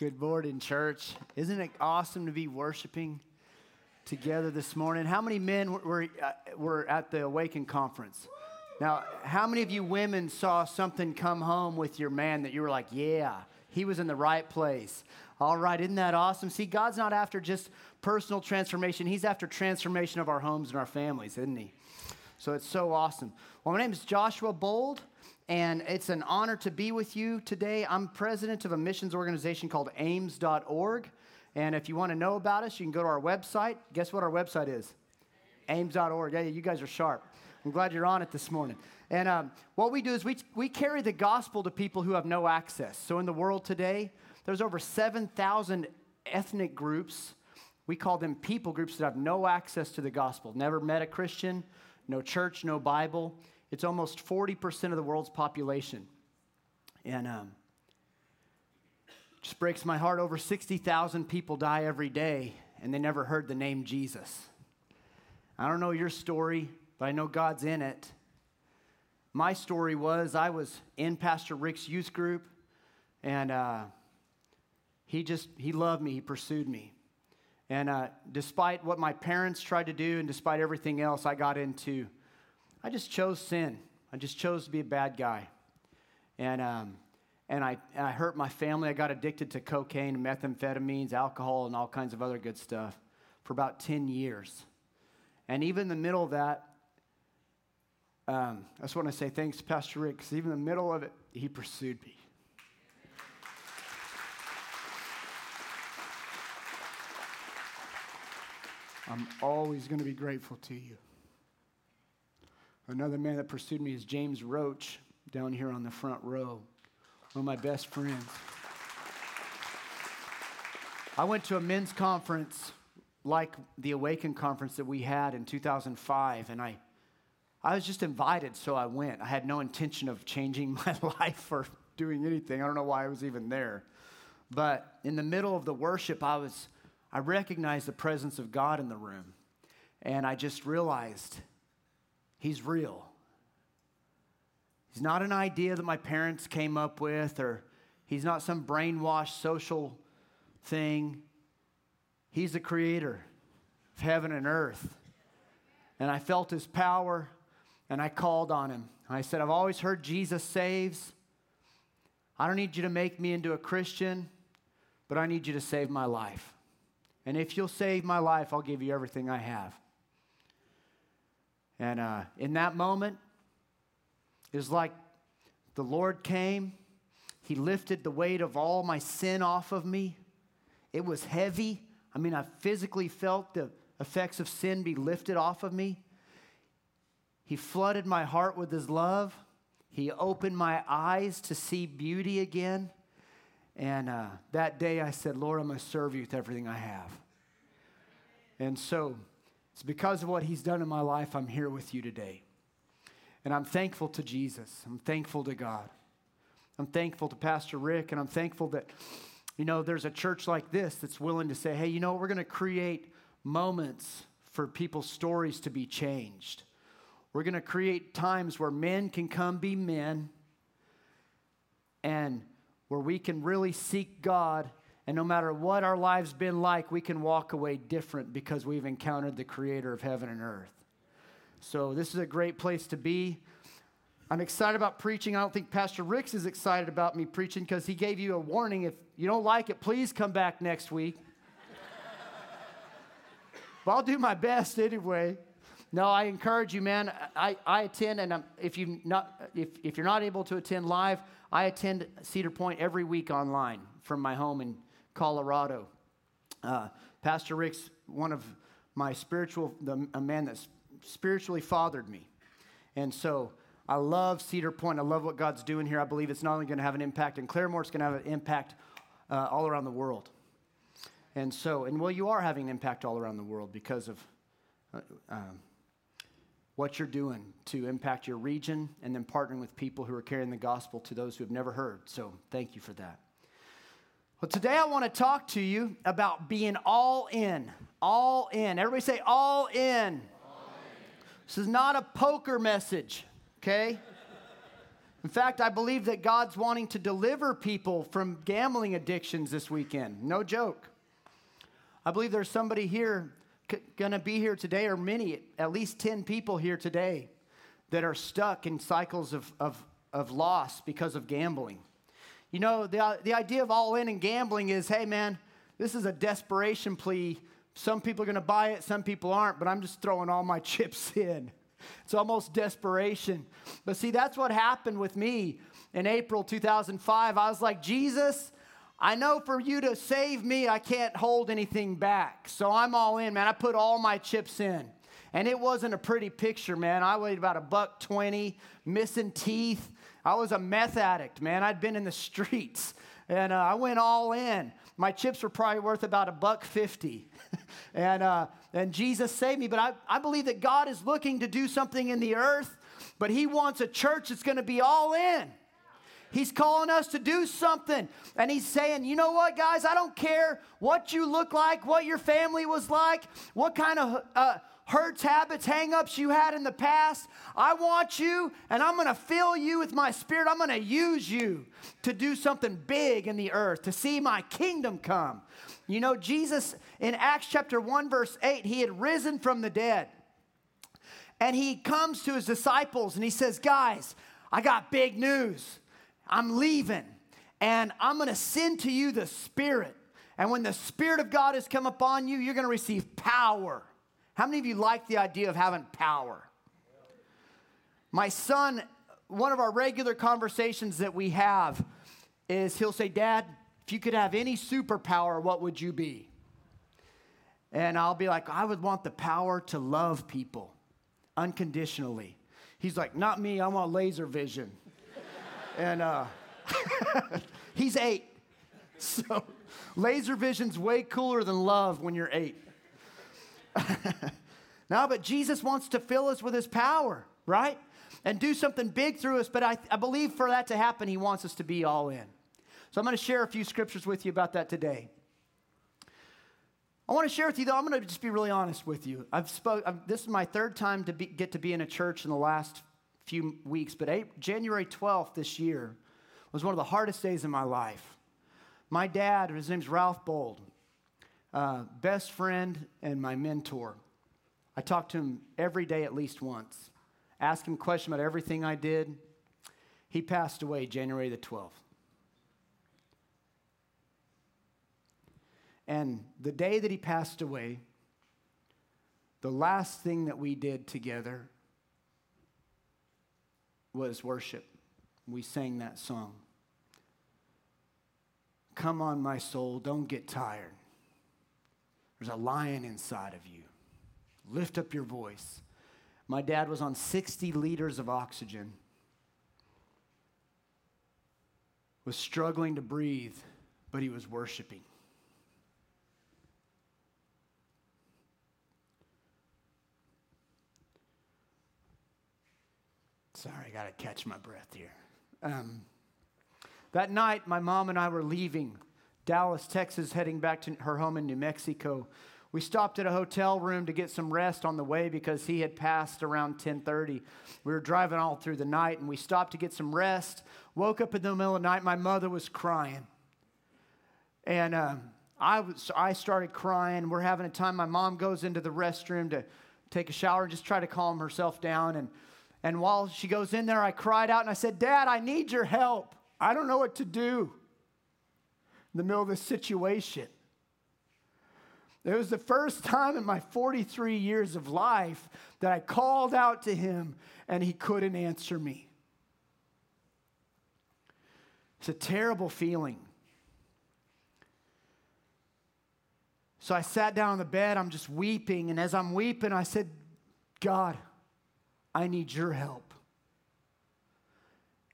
Good morning, church. Isn't it awesome to be worshiping together this morning? How many men were, uh, were at the Awaken conference? Now, how many of you women saw something come home with your man that you were like, yeah, he was in the right place? All right, isn't that awesome? See, God's not after just personal transformation, He's after transformation of our homes and our families, isn't He? So it's so awesome. Well, my name is Joshua Bold and it's an honor to be with you today. I'm president of a missions organization called AIMS.org. And if you want to know about us, you can go to our website. Guess what our website is? AIMS.org. Yeah, you guys are sharp. I'm glad you're on it this morning. And um, what we do is we, we carry the gospel to people who have no access. So in the world today, there's over 7,000 ethnic groups. We call them people groups that have no access to the gospel, never met a Christian, no church, no Bible. It's almost 40% of the world's population. And um, just breaks my heart. Over 60,000 people die every day, and they never heard the name Jesus. I don't know your story, but I know God's in it. My story was I was in Pastor Rick's youth group, and uh, he just, he loved me, he pursued me. And uh, despite what my parents tried to do, and despite everything else, I got into I just chose sin. I just chose to be a bad guy. And, um, and, I, and I hurt my family. I got addicted to cocaine, methamphetamines, alcohol, and all kinds of other good stuff for about 10 years. And even in the middle of that, um, I just want to say thanks Pastor Rick, because even in the middle of it, he pursued me. I'm always going to be grateful to you. Another man that pursued me is James Roach, down here on the front row, one of my best friends. I went to a men's conference like the Awaken conference that we had in 2005, and I, I was just invited, so I went. I had no intention of changing my life or doing anything. I don't know why I was even there. But in the middle of the worship, I was, I recognized the presence of God in the room. And I just realized He's real. He's not an idea that my parents came up with, or he's not some brainwashed social thing. He's the creator of heaven and earth. And I felt his power, and I called on him. I said, I've always heard Jesus saves. I don't need you to make me into a Christian, but I need you to save my life. And if you'll save my life, I'll give you everything I have. And uh, in that moment, it was like the Lord came, He lifted the weight of all my sin off of me. It was heavy. I mean, I physically felt the effects of sin be lifted off of me. He flooded my heart with His love. He opened my eyes to see beauty again. And uh, that day I said, Lord, I'm going to serve you with everything I have. And so, it's because of what he's done in my life, I'm here with you today. And I'm thankful to Jesus. I'm thankful to God. I'm thankful to Pastor Rick, and I'm thankful that, you know, there's a church like this that's willing to say, hey, you know, we're going to create moments for people's stories to be changed. We're going to create times where men can come be men and where we can really seek God and no matter what our lives been like, we can walk away different because we've encountered the creator of heaven and earth. So this is a great place to be. I'm excited about preaching. I don't think Pastor Ricks is excited about me preaching because he gave you a warning. If you don't like it, please come back next week. but I'll do my best anyway. No, I encourage you, man. I, I attend, and I'm, if, you not, if, if you're not able to attend live, I attend Cedar Point every week online from my home in Colorado. Uh, Pastor Rick's one of my spiritual, the, a man that spiritually fathered me. And so I love Cedar Point. I love what God's doing here. I believe it's not only going to have an impact in Claremore, it's going to have an impact uh, all around the world. And so, and well, you are having an impact all around the world because of uh, um, what you're doing to impact your region and then partnering with people who are carrying the gospel to those who have never heard. So, thank you for that. Well, today I want to talk to you about being all in. All in. Everybody say all in. all in. This is not a poker message, okay? In fact, I believe that God's wanting to deliver people from gambling addictions this weekend. No joke. I believe there's somebody here c- going to be here today, or many, at least 10 people here today, that are stuck in cycles of, of, of loss because of gambling. You know, the, the idea of all in and gambling is hey, man, this is a desperation plea. Some people are going to buy it, some people aren't, but I'm just throwing all my chips in. It's almost desperation. But see, that's what happened with me in April 2005. I was like, Jesus, I know for you to save me, I can't hold anything back. So I'm all in, man. I put all my chips in. And it wasn't a pretty picture, man. I weighed about a buck 20, missing teeth. I was a meth addict, man. I'd been in the streets and uh, I went all in. My chips were probably worth about a buck 50. and, uh, and Jesus saved me. But I, I believe that God is looking to do something in the earth, but He wants a church that's going to be all in. He's calling us to do something. And he's saying, you know what, guys? I don't care what you look like, what your family was like, what kind of uh, hurts, habits, hangups you had in the past. I want you, and I'm going to fill you with my spirit. I'm going to use you to do something big in the earth, to see my kingdom come. You know, Jesus in Acts chapter 1, verse 8, he had risen from the dead. And he comes to his disciples and he says, Guys, I got big news. I'm leaving, and I'm going to send to you the Spirit. And when the Spirit of God has come upon you, you're going to receive power. How many of you like the idea of having power? My son, one of our regular conversations that we have is he'll say, Dad, if you could have any superpower, what would you be? And I'll be like, I would want the power to love people unconditionally. He's like, Not me, I want laser vision. and uh, he's eight. So laser vision's way cooler than love when you're eight. no, but Jesus wants to fill us with his power, right? And do something big through us. But I, I believe for that to happen, he wants us to be all in. So I'm going to share a few scriptures with you about that today. I want to share with you, though, I'm going to just be really honest with you. I've spoke, I've, this is my third time to be, get to be in a church in the last few weeks, but April, January 12th this year was one of the hardest days in my life. My dad, his name's Ralph Bold, uh, best friend and my mentor. I talked to him every day at least once, asked him questions about everything I did. He passed away January the 12th. And the day that he passed away, the last thing that we did together was worship. We sang that song. Come on, my soul, don't get tired. There's a lion inside of you. Lift up your voice. My dad was on 60 liters of oxygen, was struggling to breathe, but he was worshiping. Sorry, I got to catch my breath here. Um, that night, my mom and I were leaving Dallas, Texas, heading back to her home in New Mexico. We stopped at a hotel room to get some rest on the way because he had passed around 10:30. We were driving all through the night and we stopped to get some rest. Woke up in the middle of the night, my mother was crying. And uh, I, was, I started crying. We're having a time. My mom goes into the restroom to take a shower and just try to calm herself down. And, and while she goes in there, I cried out and I said, Dad, I need your help. I don't know what to do in the middle of this situation. It was the first time in my 43 years of life that I called out to him and he couldn't answer me. It's a terrible feeling. So I sat down on the bed, I'm just weeping, and as I'm weeping, I said, God, I need your help.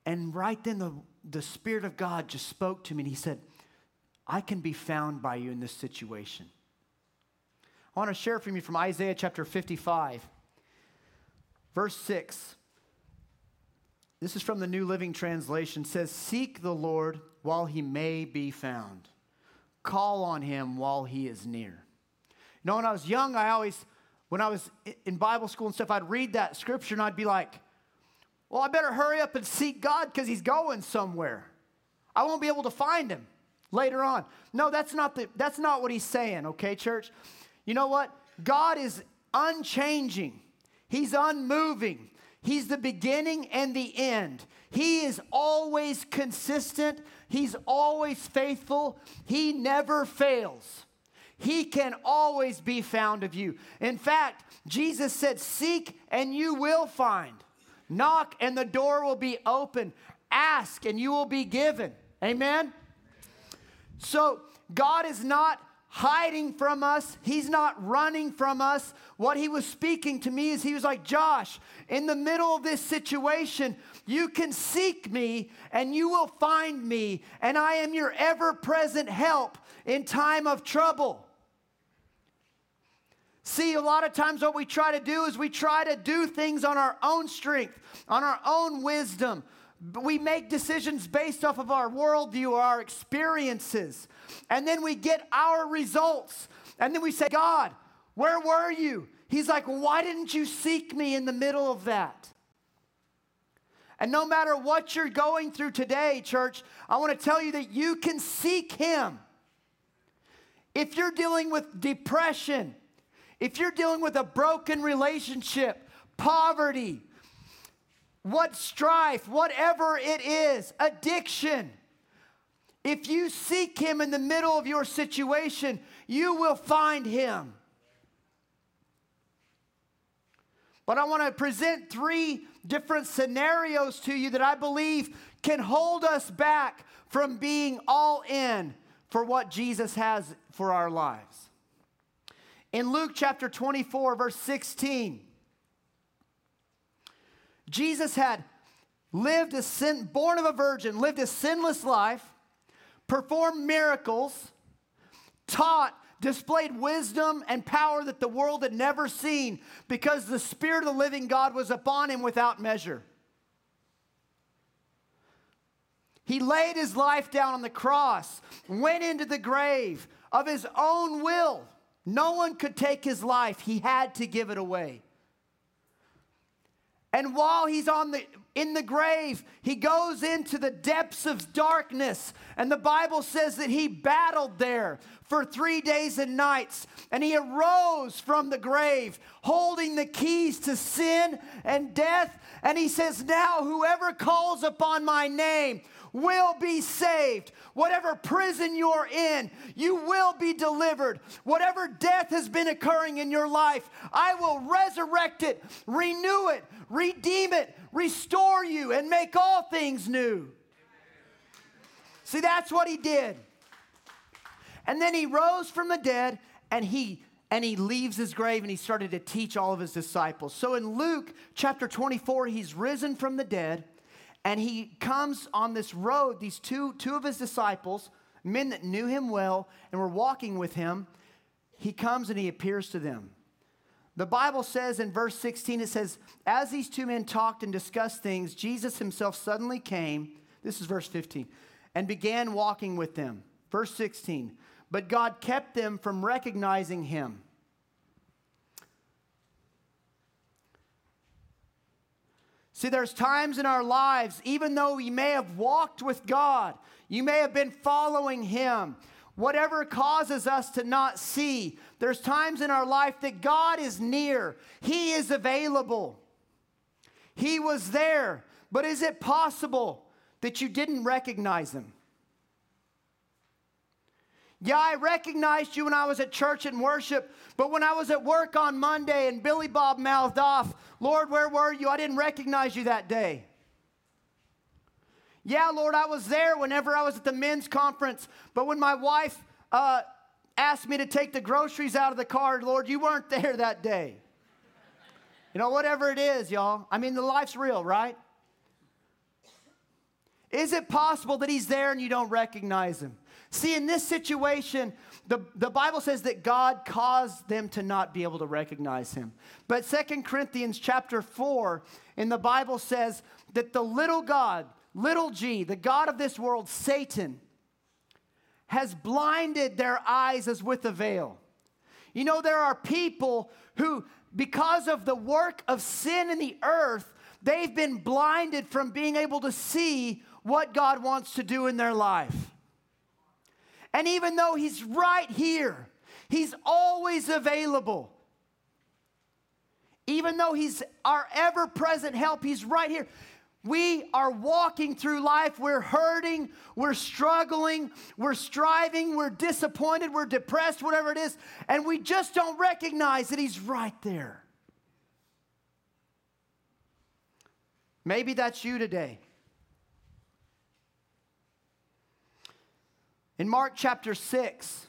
And right then, the, the Spirit of God just spoke to me, and He said, I can be found by you in this situation. I want to share from you from Isaiah chapter 55, verse 6. This is from the New Living Translation. It says, Seek the Lord while he may be found. Call on him while he is near. You know, when I was young, I always, when I was in Bible school and stuff, I'd read that scripture and I'd be like, Well, I better hurry up and seek God because he's going somewhere. I won't be able to find him later on. No, that's not, the, that's not what he's saying, okay, church? You know what? God is unchanging, he's unmoving. He's the beginning and the end. He is always consistent. He's always faithful. He never fails. He can always be found of you. In fact, Jesus said, Seek and you will find. Knock and the door will be open. Ask and you will be given. Amen? So, God is not hiding from us. He's not running from us. What he was speaking to me is he was like, Josh, in the middle of this situation, you can seek me and you will find me, and I am your ever present help in time of trouble. See, a lot of times what we try to do is we try to do things on our own strength, on our own wisdom. We make decisions based off of our worldview or our experiences. And then we get our results. And then we say, God, where were you? He's like, why didn't you seek me in the middle of that? And no matter what you're going through today, church, I want to tell you that you can seek Him. If you're dealing with depression, if you're dealing with a broken relationship, poverty, what strife, whatever it is, addiction, if you seek Him in the middle of your situation, you will find Him. But I want to present three different scenarios to you that I believe can hold us back from being all in for what Jesus has for our lives. In Luke chapter 24, verse 16, Jesus had lived a sin, born of a virgin, lived a sinless life, performed miracles, taught, displayed wisdom and power that the world had never seen because the Spirit of the living God was upon him without measure. He laid his life down on the cross, went into the grave of his own will no one could take his life, he had to give it away. And while he's on the in the grave, he goes into the depths of darkness. And the Bible says that he battled there for three days and nights. And he arose from the grave, holding the keys to sin and death. And he says, Now, whoever calls upon my name will be saved. Whatever prison you're in, you will be delivered. Whatever death has been occurring in your life, I will resurrect it, renew it, redeem it, restore you, and make all things new. See, that's what he did. And then he rose from the dead and he and he leaves his grave and he started to teach all of his disciples. So in Luke chapter 24, he's risen from the dead and he comes on this road, these two, two of his disciples, men that knew him well and were walking with him, he comes and he appears to them. The Bible says in verse 16, it says, As these two men talked and discussed things, Jesus himself suddenly came, this is verse 15, and began walking with them. Verse 16, but God kept them from recognizing him. See, there's times in our lives, even though we may have walked with God, you may have been following Him, whatever causes us to not see, there's times in our life that God is near, He is available, He was there. But is it possible that you didn't recognize Him? Yeah, I recognized you when I was at church and worship, but when I was at work on Monday and Billy Bob mouthed off, Lord, where were you? I didn't recognize you that day. Yeah, Lord, I was there whenever I was at the men's conference, but when my wife uh, asked me to take the groceries out of the car, Lord, you weren't there that day. You know, whatever it is, y'all. I mean, the life's real, right? Is it possible that He's there and you don't recognize Him? See, in this situation, the, the Bible says that God caused them to not be able to recognize him. But Second Corinthians chapter 4 in the Bible says that the little God, little g, the God of this world, Satan, has blinded their eyes as with a veil. You know, there are people who, because of the work of sin in the earth, they've been blinded from being able to see what God wants to do in their life. And even though He's right here, He's always available. Even though He's our ever present help, He's right here. We are walking through life. We're hurting. We're struggling. We're striving. We're disappointed. We're depressed, whatever it is. And we just don't recognize that He's right there. Maybe that's you today. In Mark chapter 6,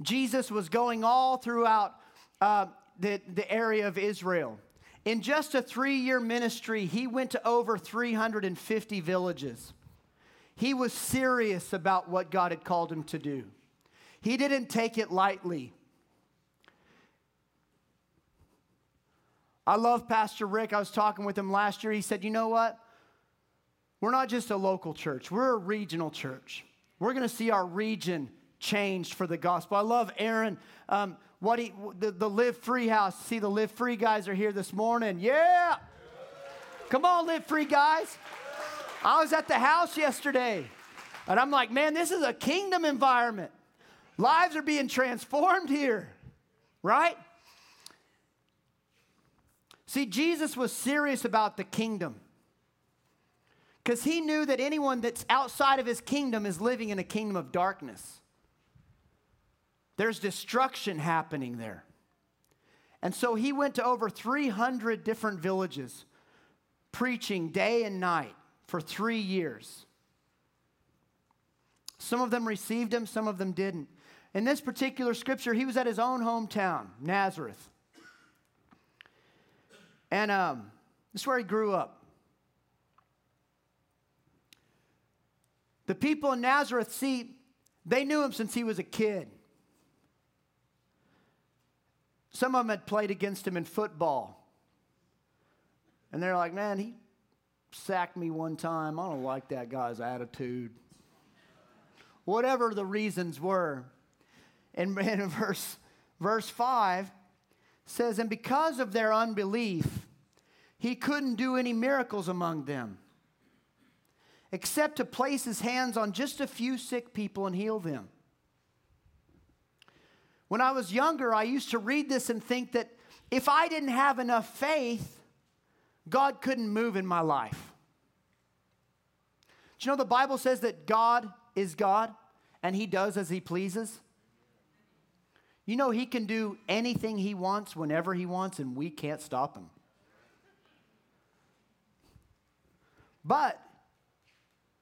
Jesus was going all throughout uh, the, the area of Israel. In just a three year ministry, he went to over 350 villages. He was serious about what God had called him to do, he didn't take it lightly. I love Pastor Rick. I was talking with him last year. He said, You know what? We're not just a local church, we're a regional church. We're going to see our region changed for the gospel. I love Aaron. Um, what he, the, the Live Free house. See, the Live Free guys are here this morning. Yeah. Come on, Live Free guys. I was at the house yesterday, and I'm like, man, this is a kingdom environment. Lives are being transformed here, right? See, Jesus was serious about the kingdom because he knew that anyone that's outside of his kingdom is living in a kingdom of darkness. There's destruction happening there. And so he went to over 300 different villages, preaching day and night for three years. Some of them received him, some of them didn't. In this particular scripture, he was at his own hometown, Nazareth. And um, this is where he grew up. The people in Nazareth, see, they knew him since he was a kid. Some of them had played against him in football. And they're like, man, he sacked me one time. I don't like that guy's attitude. Whatever the reasons were. And in verse, verse 5 says, And because of their unbelief, he couldn't do any miracles among them except to place his hands on just a few sick people and heal them. When I was younger, I used to read this and think that if I didn't have enough faith, God couldn't move in my life. Do you know the Bible says that God is God and he does as he pleases? You know, he can do anything he wants whenever he wants, and we can't stop him. But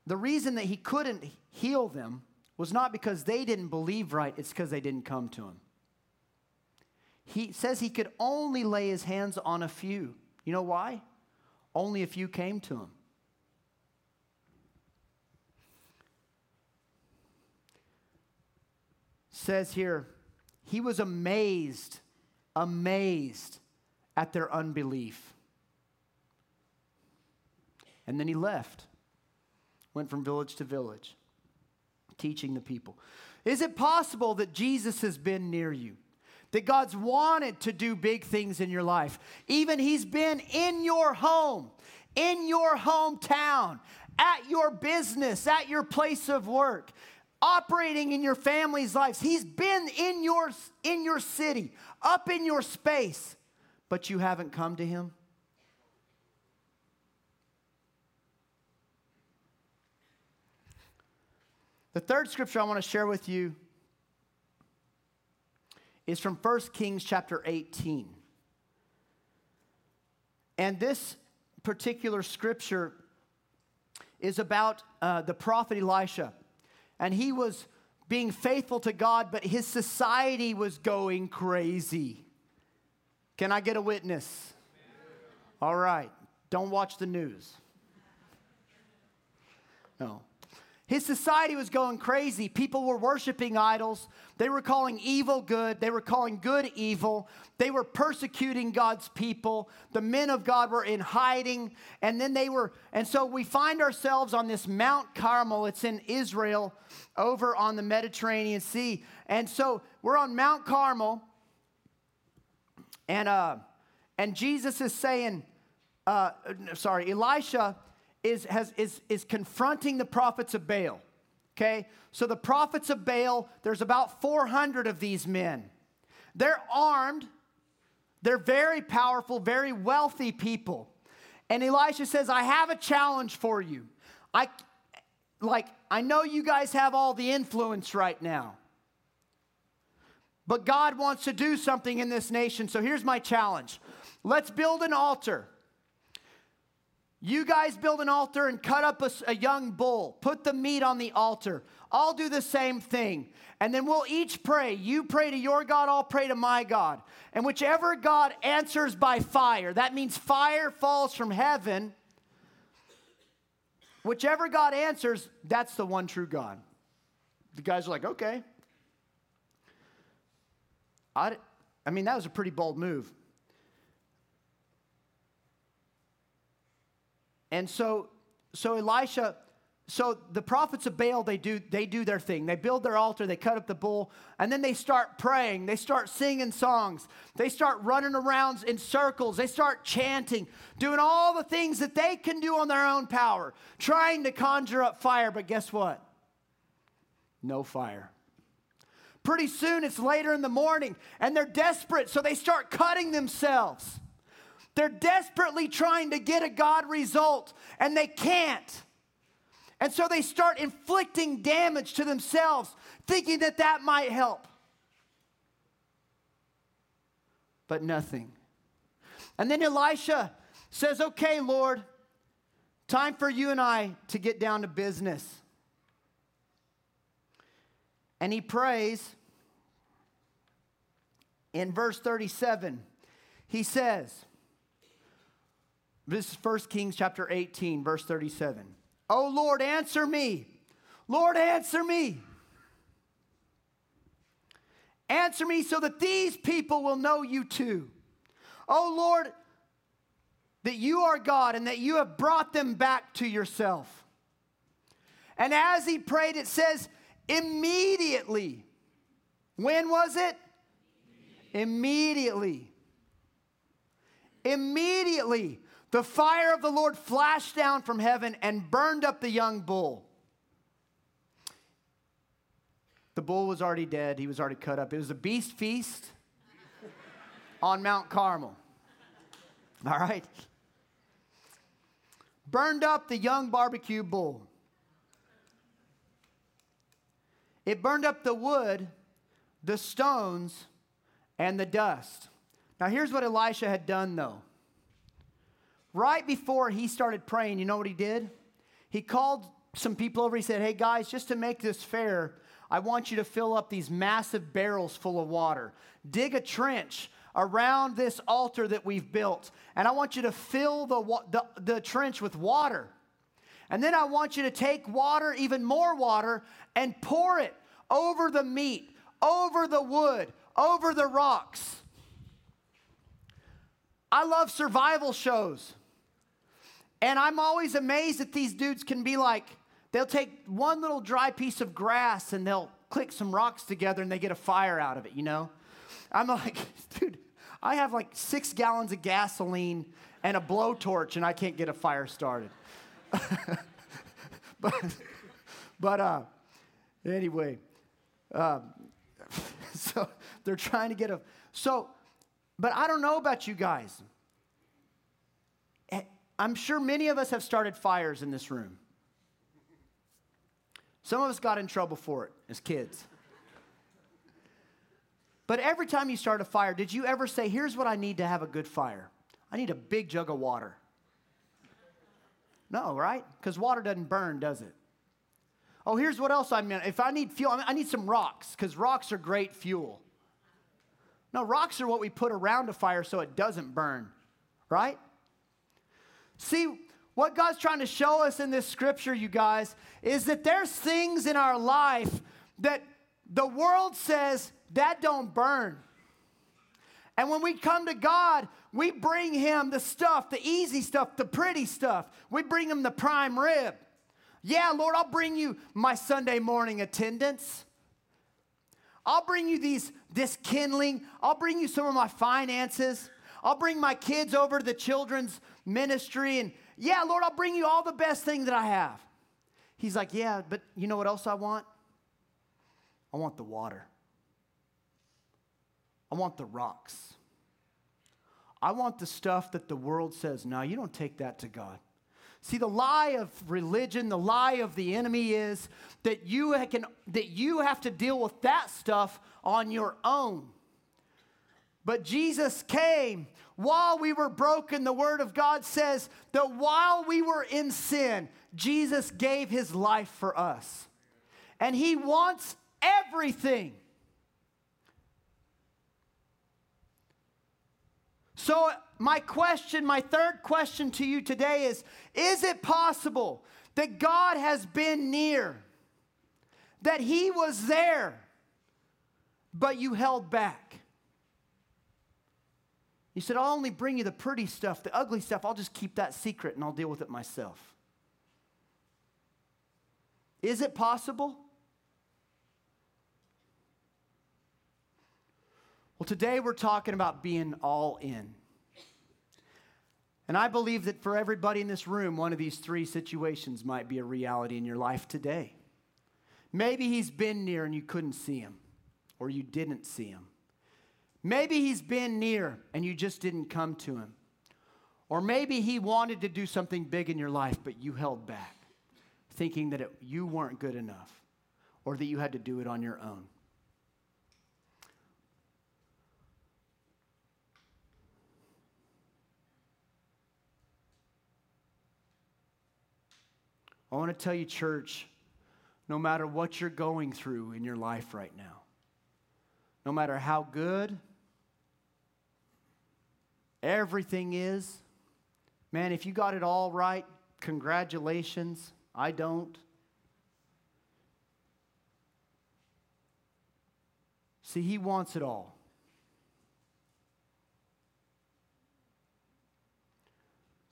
the reason that he couldn't heal them was not because they didn't believe right, it's because they didn't come to him. He says he could only lay his hands on a few. You know why? Only a few came to him. Says here, he was amazed, amazed at their unbelief. And then he left went from village to village, teaching the people. Is it possible that Jesus has been near you? That God's wanted to do big things in your life. Even He's been in your home, in your hometown, at your business, at your place of work, operating in your family's lives. He's been in your, in your city, up in your space, but you haven't come to Him. The third scripture I want to share with you is from 1 Kings chapter 18. And this particular scripture is about uh, the prophet Elisha. And he was being faithful to God, but his society was going crazy. Can I get a witness? All right. Don't watch the news. No. His society was going crazy. People were worshiping idols. They were calling evil good. They were calling good evil. They were persecuting God's people. The men of God were in hiding. And then they were, and so we find ourselves on this Mount Carmel. It's in Israel over on the Mediterranean Sea. And so we're on Mount Carmel. And, uh, and Jesus is saying, uh, sorry, Elisha is, has, is, is confronting the prophets of Baal. Okay? So the prophets of Baal, there's about 400 of these men. They're armed, they're very powerful, very wealthy people. And Elisha says, I have a challenge for you. I like I know you guys have all the influence right now. But God wants to do something in this nation. So here's my challenge. Let's build an altar. You guys build an altar and cut up a, a, young bull. Put the meat on the altar. I'll do the same thing. And then we'll each pray. You pray to your God, I'll pray to my God. And whichever God answers by fire, that means fire falls from heaven. Whichever God answers, that's the one true God. The guys are like, okay. I, I mean, that was a pretty bold move. And so, so Elisha, so the prophets of Baal, they do, they do their thing. They build their altar, they cut up the bull, and then they start praying. They start singing songs. They start running around in circles. They start chanting, doing all the things that they can do on their own power, trying to conjure up fire. But guess what? No fire. Pretty soon it's later in the morning, and they're desperate, so they start cutting themselves. They're desperately trying to get a God result, and they can't. And so they start inflicting damage to themselves, thinking that that might help. But nothing. And then Elisha says, Okay, Lord, time for you and I to get down to business. And he prays in verse 37. He says, this is 1 Kings chapter 18, verse 37. Oh Lord, answer me. Lord, answer me. Answer me so that these people will know you too. Oh Lord, that you are God and that you have brought them back to yourself. And as he prayed, it says, immediately. When was it? Immediately. Immediately. The fire of the Lord flashed down from heaven and burned up the young bull. The bull was already dead, he was already cut up. It was a beast feast on Mount Carmel. All right? Burned up the young barbecue bull. It burned up the wood, the stones, and the dust. Now, here's what Elisha had done, though. Right before he started praying, you know what he did? He called some people over. He said, Hey, guys, just to make this fair, I want you to fill up these massive barrels full of water. Dig a trench around this altar that we've built, and I want you to fill the, the, the trench with water. And then I want you to take water, even more water, and pour it over the meat, over the wood, over the rocks. I love survival shows. And I'm always amazed that these dudes can be like, they'll take one little dry piece of grass and they'll click some rocks together and they get a fire out of it, you know? I'm like, dude, I have like six gallons of gasoline and a blowtorch and I can't get a fire started. but, but uh, anyway, um, so they're trying to get a, so, but I don't know about you guys. I'm sure many of us have started fires in this room. Some of us got in trouble for it as kids. But every time you start a fire, did you ever say, Here's what I need to have a good fire? I need a big jug of water. No, right? Because water doesn't burn, does it? Oh, here's what else I meant. If I need fuel, I need some rocks, because rocks are great fuel. No, rocks are what we put around a fire so it doesn't burn, right? See, what God's trying to show us in this scripture, you guys, is that there's things in our life that the world says that don't burn. And when we come to God, we bring Him the stuff, the easy stuff, the pretty stuff. We bring Him the prime rib. Yeah, Lord, I'll bring you my Sunday morning attendance. I'll bring you these this kindling. I'll bring you some of my finances. I'll bring my kids over to the children's ministry. And yeah, Lord, I'll bring you all the best thing that I have. He's like, Yeah, but you know what else I want? I want the water. I want the rocks. I want the stuff that the world says, no, you don't take that to God. See, the lie of religion, the lie of the enemy is that you, can, that you have to deal with that stuff on your own. But Jesus came while we were broken. The Word of God says that while we were in sin, Jesus gave his life for us. And he wants everything. So, my question, my third question to you today is Is it possible that God has been near, that He was there, but you held back? You said, I'll only bring you the pretty stuff, the ugly stuff, I'll just keep that secret and I'll deal with it myself. Is it possible? Well, today we're talking about being all in. And I believe that for everybody in this room, one of these three situations might be a reality in your life today. Maybe he's been near and you couldn't see him, or you didn't see him. Maybe he's been near and you just didn't come to him. Or maybe he wanted to do something big in your life, but you held back, thinking that it, you weren't good enough or that you had to do it on your own. I want to tell you, church, no matter what you're going through in your life right now, no matter how good everything is, man, if you got it all right, congratulations. I don't. See, he wants it all.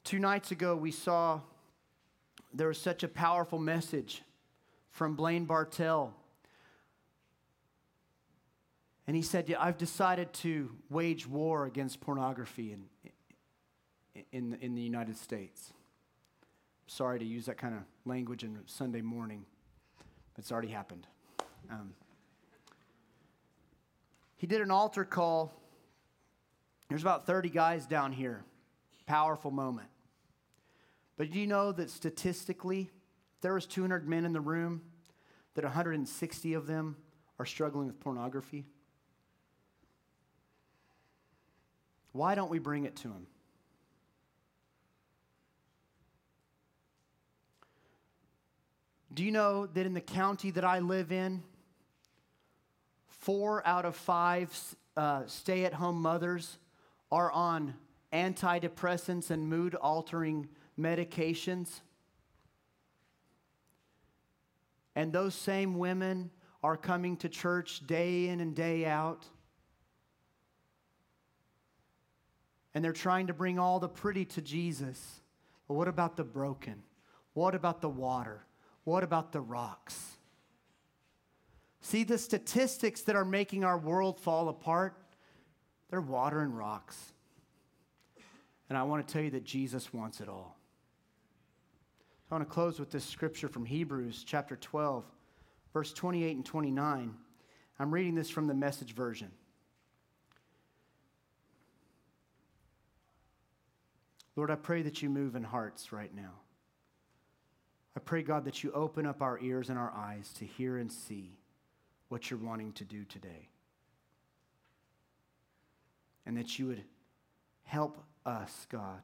Two nights ago, we saw there was such a powerful message from Blaine Bartel. And he said, yeah, I've decided to wage war against pornography in, in, in the United States. Sorry to use that kind of language in Sunday morning, it's already happened. Um, he did an altar call. There's about 30 guys down here. Powerful moment. But do you know that statistically, there was 200 men in the room, that 160 of them are struggling with pornography? Why don't we bring it to them? Do you know that in the county that I live in, four out of five uh, stay at home mothers are on antidepressants and mood altering medications. And those same women are coming to church day in and day out. And they're trying to bring all the pretty to Jesus. But what about the broken? What about the water? What about the rocks? See, the statistics that are making our world fall apart, they're water and rocks. And I want to tell you that Jesus wants it all. I want to close with this scripture from Hebrews chapter 12, verse 28 and 29. I'm reading this from the message version. Lord, I pray that you move in hearts right now. I pray, God, that you open up our ears and our eyes to hear and see what you're wanting to do today. And that you would help us, God,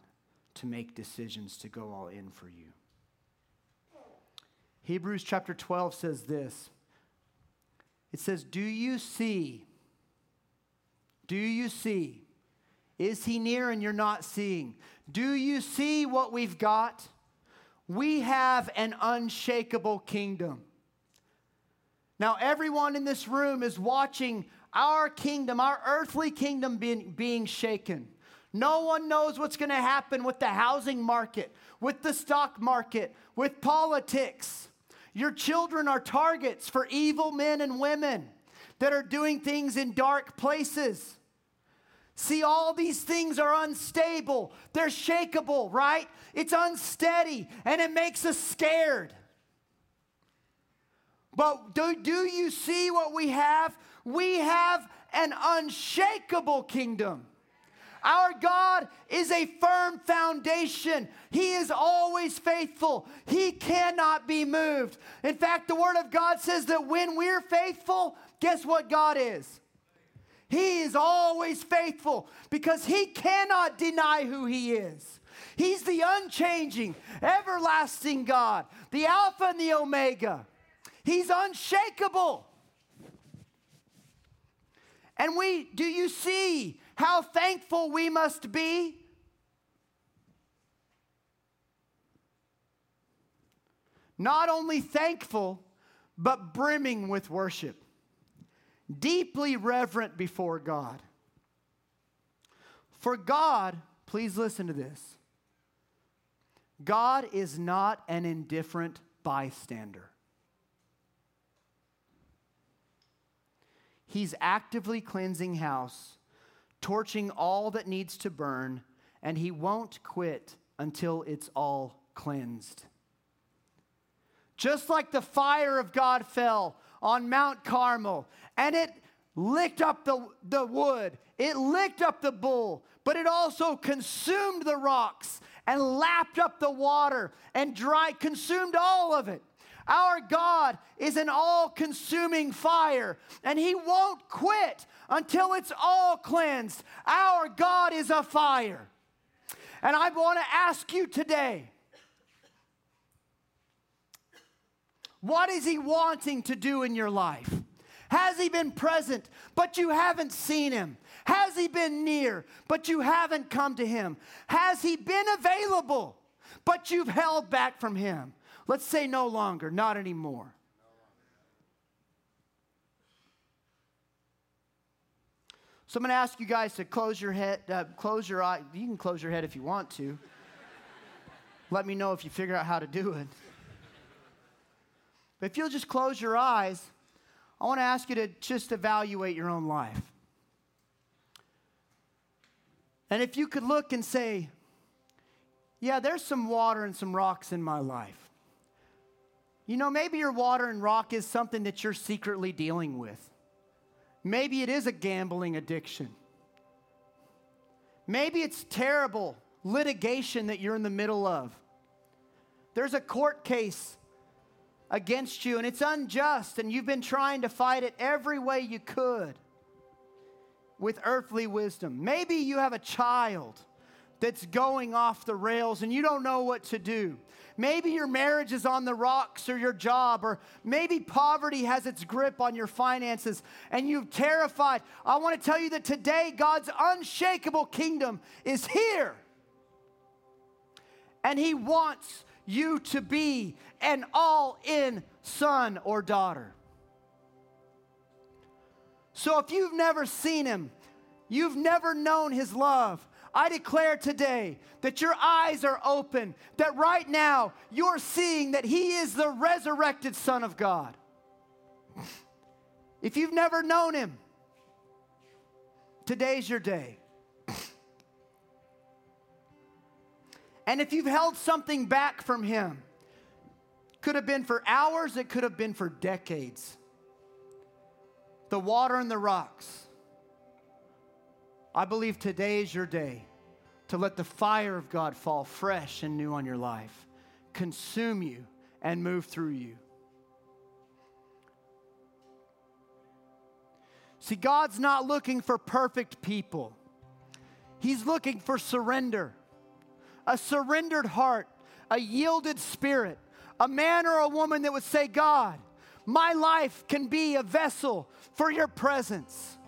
to make decisions to go all in for you. Hebrews chapter 12 says this it says, Do you see? Do you see? Is he near and you're not seeing? Do you see what we've got? We have an unshakable kingdom. Now, everyone in this room is watching our kingdom, our earthly kingdom being, being shaken. No one knows what's going to happen with the housing market, with the stock market, with politics. Your children are targets for evil men and women that are doing things in dark places. See, all these things are unstable, they're shakable, right? It's unsteady, and it makes us scared. But do, do you see what we have? We have an unshakable kingdom. Our God is a firm foundation. He is always faithful. He cannot be moved. In fact, the Word of God says that when we're faithful, guess what God is? He is always faithful because He cannot deny who He is. He's the unchanging, everlasting God, the Alpha and the Omega. He's unshakable. And we, do you see how thankful we must be? Not only thankful, but brimming with worship, deeply reverent before God. For God, please listen to this God is not an indifferent bystander. He's actively cleansing house, torching all that needs to burn, and he won't quit until it's all cleansed. Just like the fire of God fell on Mount Carmel and it licked up the, the wood, it licked up the bull, but it also consumed the rocks and lapped up the water and dry, consumed all of it. Our God is an all consuming fire, and He won't quit until it's all cleansed. Our God is a fire. And I want to ask you today what is He wanting to do in your life? Has He been present, but you haven't seen Him? Has He been near, but you haven't come to Him? Has He been available, but you've held back from Him? Let's say no longer, not anymore. So I'm going to ask you guys to close your head, uh, close your eye. You can close your head if you want to. Let me know if you figure out how to do it. But if you'll just close your eyes, I want to ask you to just evaluate your own life. And if you could look and say, yeah, there's some water and some rocks in my life. You know, maybe your water and rock is something that you're secretly dealing with. Maybe it is a gambling addiction. Maybe it's terrible litigation that you're in the middle of. There's a court case against you and it's unjust, and you've been trying to fight it every way you could with earthly wisdom. Maybe you have a child that's going off the rails and you don't know what to do. Maybe your marriage is on the rocks or your job, or maybe poverty has its grip on your finances and you're terrified. I want to tell you that today God's unshakable kingdom is here. And He wants you to be an all in son or daughter. So if you've never seen Him, you've never known His love, I declare today that your eyes are open, that right now you're seeing that He is the resurrected Son of God. If you've never known Him, today's your day. And if you've held something back from Him, could have been for hours, it could have been for decades. The water and the rocks I believe today is your day to let the fire of God fall fresh and new on your life, consume you, and move through you. See, God's not looking for perfect people, He's looking for surrender, a surrendered heart, a yielded spirit, a man or a woman that would say, God, my life can be a vessel for your presence.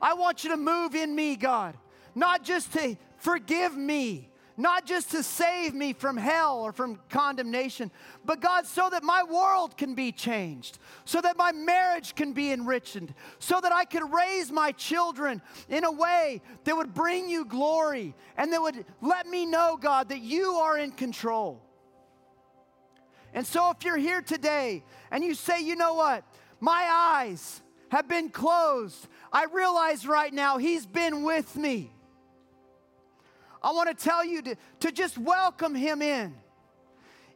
I want you to move in me, God, not just to forgive me, not just to save me from hell or from condemnation, but God, so that my world can be changed, so that my marriage can be enriched, so that I could raise my children in a way that would bring you glory and that would let me know, God, that you are in control. And so if you're here today and you say, you know what, my eyes, have been closed, I realize right now He's been with me. I want to tell you to, to just welcome Him in.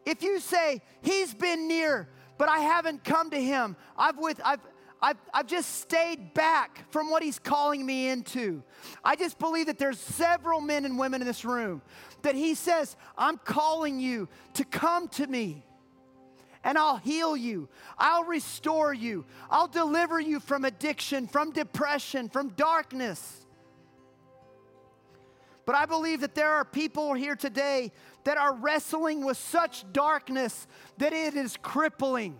If you say, He's been near, but I haven't come to Him, I've, with, I've, I've, I've just stayed back from what He's calling me into. I just believe that there's several men and women in this room that He says, I'm calling you to come to me and I'll heal you. I'll restore you. I'll deliver you from addiction, from depression, from darkness. But I believe that there are people here today that are wrestling with such darkness that it is crippling.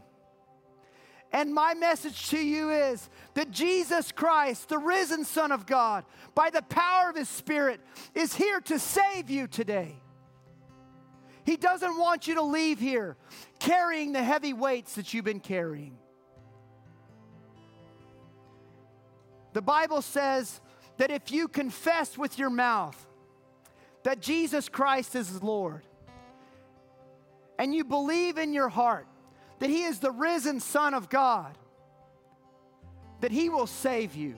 And my message to you is that Jesus Christ, the risen Son of God, by the power of His Spirit, is here to save you today. He doesn't want you to leave here carrying the heavy weights that you've been carrying. The Bible says that if you confess with your mouth that Jesus Christ is Lord, and you believe in your heart that He is the risen Son of God, that He will save you.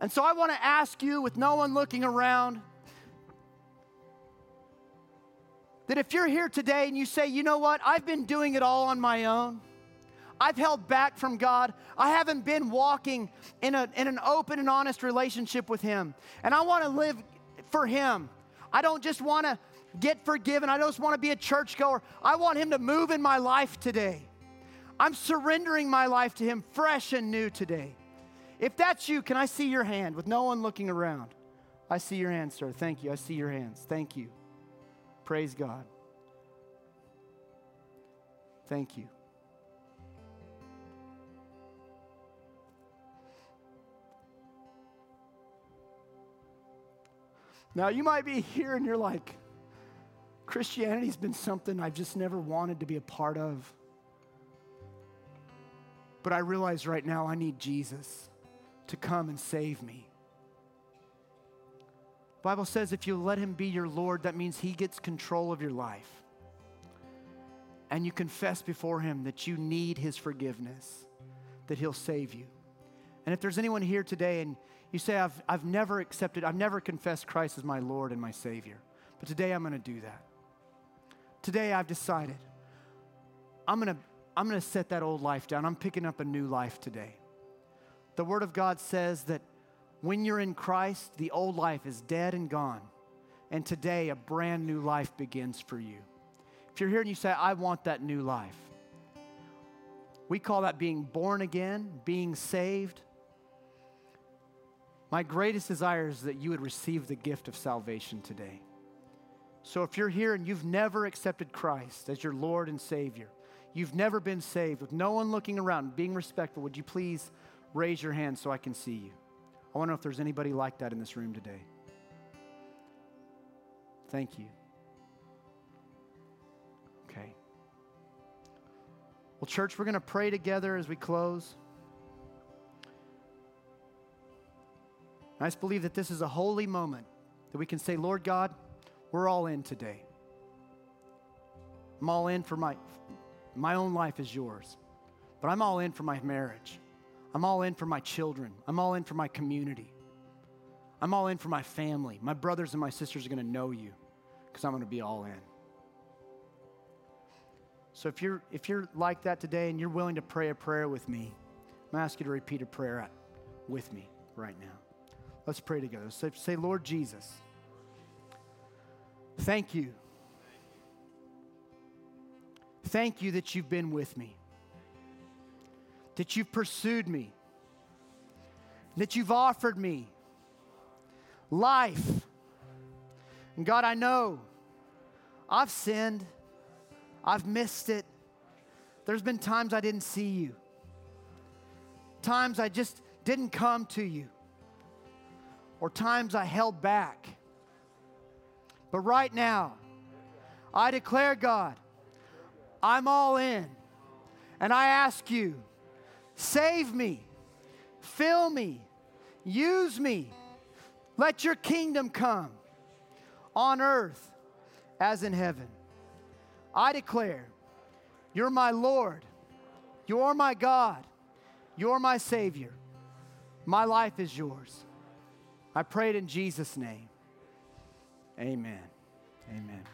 And so I want to ask you, with no one looking around, that if you're here today and you say, you know what, I've been doing it all on my own. I've held back from God. I haven't been walking in, a, in an open and honest relationship with Him. And I want to live for Him. I don't just want to get forgiven. I don't just want to be a churchgoer. I want Him to move in my life today. I'm surrendering my life to Him fresh and new today. If that's you, can I see your hand with no one looking around? I see your hand, sir. Thank you. I see your hands. Thank you. Praise God. Thank you. Now, you might be here and you're like, Christianity's been something I've just never wanted to be a part of. But I realize right now I need Jesus to come and save me. The Bible says if you let him be your Lord, that means he gets control of your life. And you confess before him that you need his forgiveness, that he'll save you. And if there's anyone here today and you say, I've, I've never accepted, I've never confessed Christ as my Lord and my Savior. But today I'm going to do that. Today I've decided I'm going to I'm going to set that old life down. I'm picking up a new life today. The Word of God says that when you're in Christ, the old life is dead and gone. And today, a brand new life begins for you. If you're here and you say, I want that new life, we call that being born again, being saved. My greatest desire is that you would receive the gift of salvation today. So if you're here and you've never accepted Christ as your Lord and Savior, you've never been saved, with no one looking around, being respectful, would you please raise your hand so I can see you? I wonder if there's anybody like that in this room today. Thank you. Okay. Well, church, we're going to pray together as we close. I just believe that this is a holy moment that we can say, Lord God, we're all in today. I'm all in for my, my own life is yours, but I'm all in for my marriage. I'm all in for my children. I'm all in for my community. I'm all in for my family. My brothers and my sisters are going to know you because I'm going to be all in. So if you're if you're like that today and you're willing to pray a prayer with me, I'm going to ask you to repeat a prayer with me right now. Let's pray together. Say, say, Lord Jesus, thank you. Thank you that you've been with me, that you've pursued me, that you've offered me life. And God, I know I've sinned, I've missed it. There's been times I didn't see you, times I just didn't come to you or times I held back. But right now, I declare, God, I'm all in. And I ask you, save me, fill me, use me. Let your kingdom come on earth as in heaven. I declare, you're my Lord, You're my God. You're my Savior. My life is yours. I prayed in Jesus' name. Amen. Amen.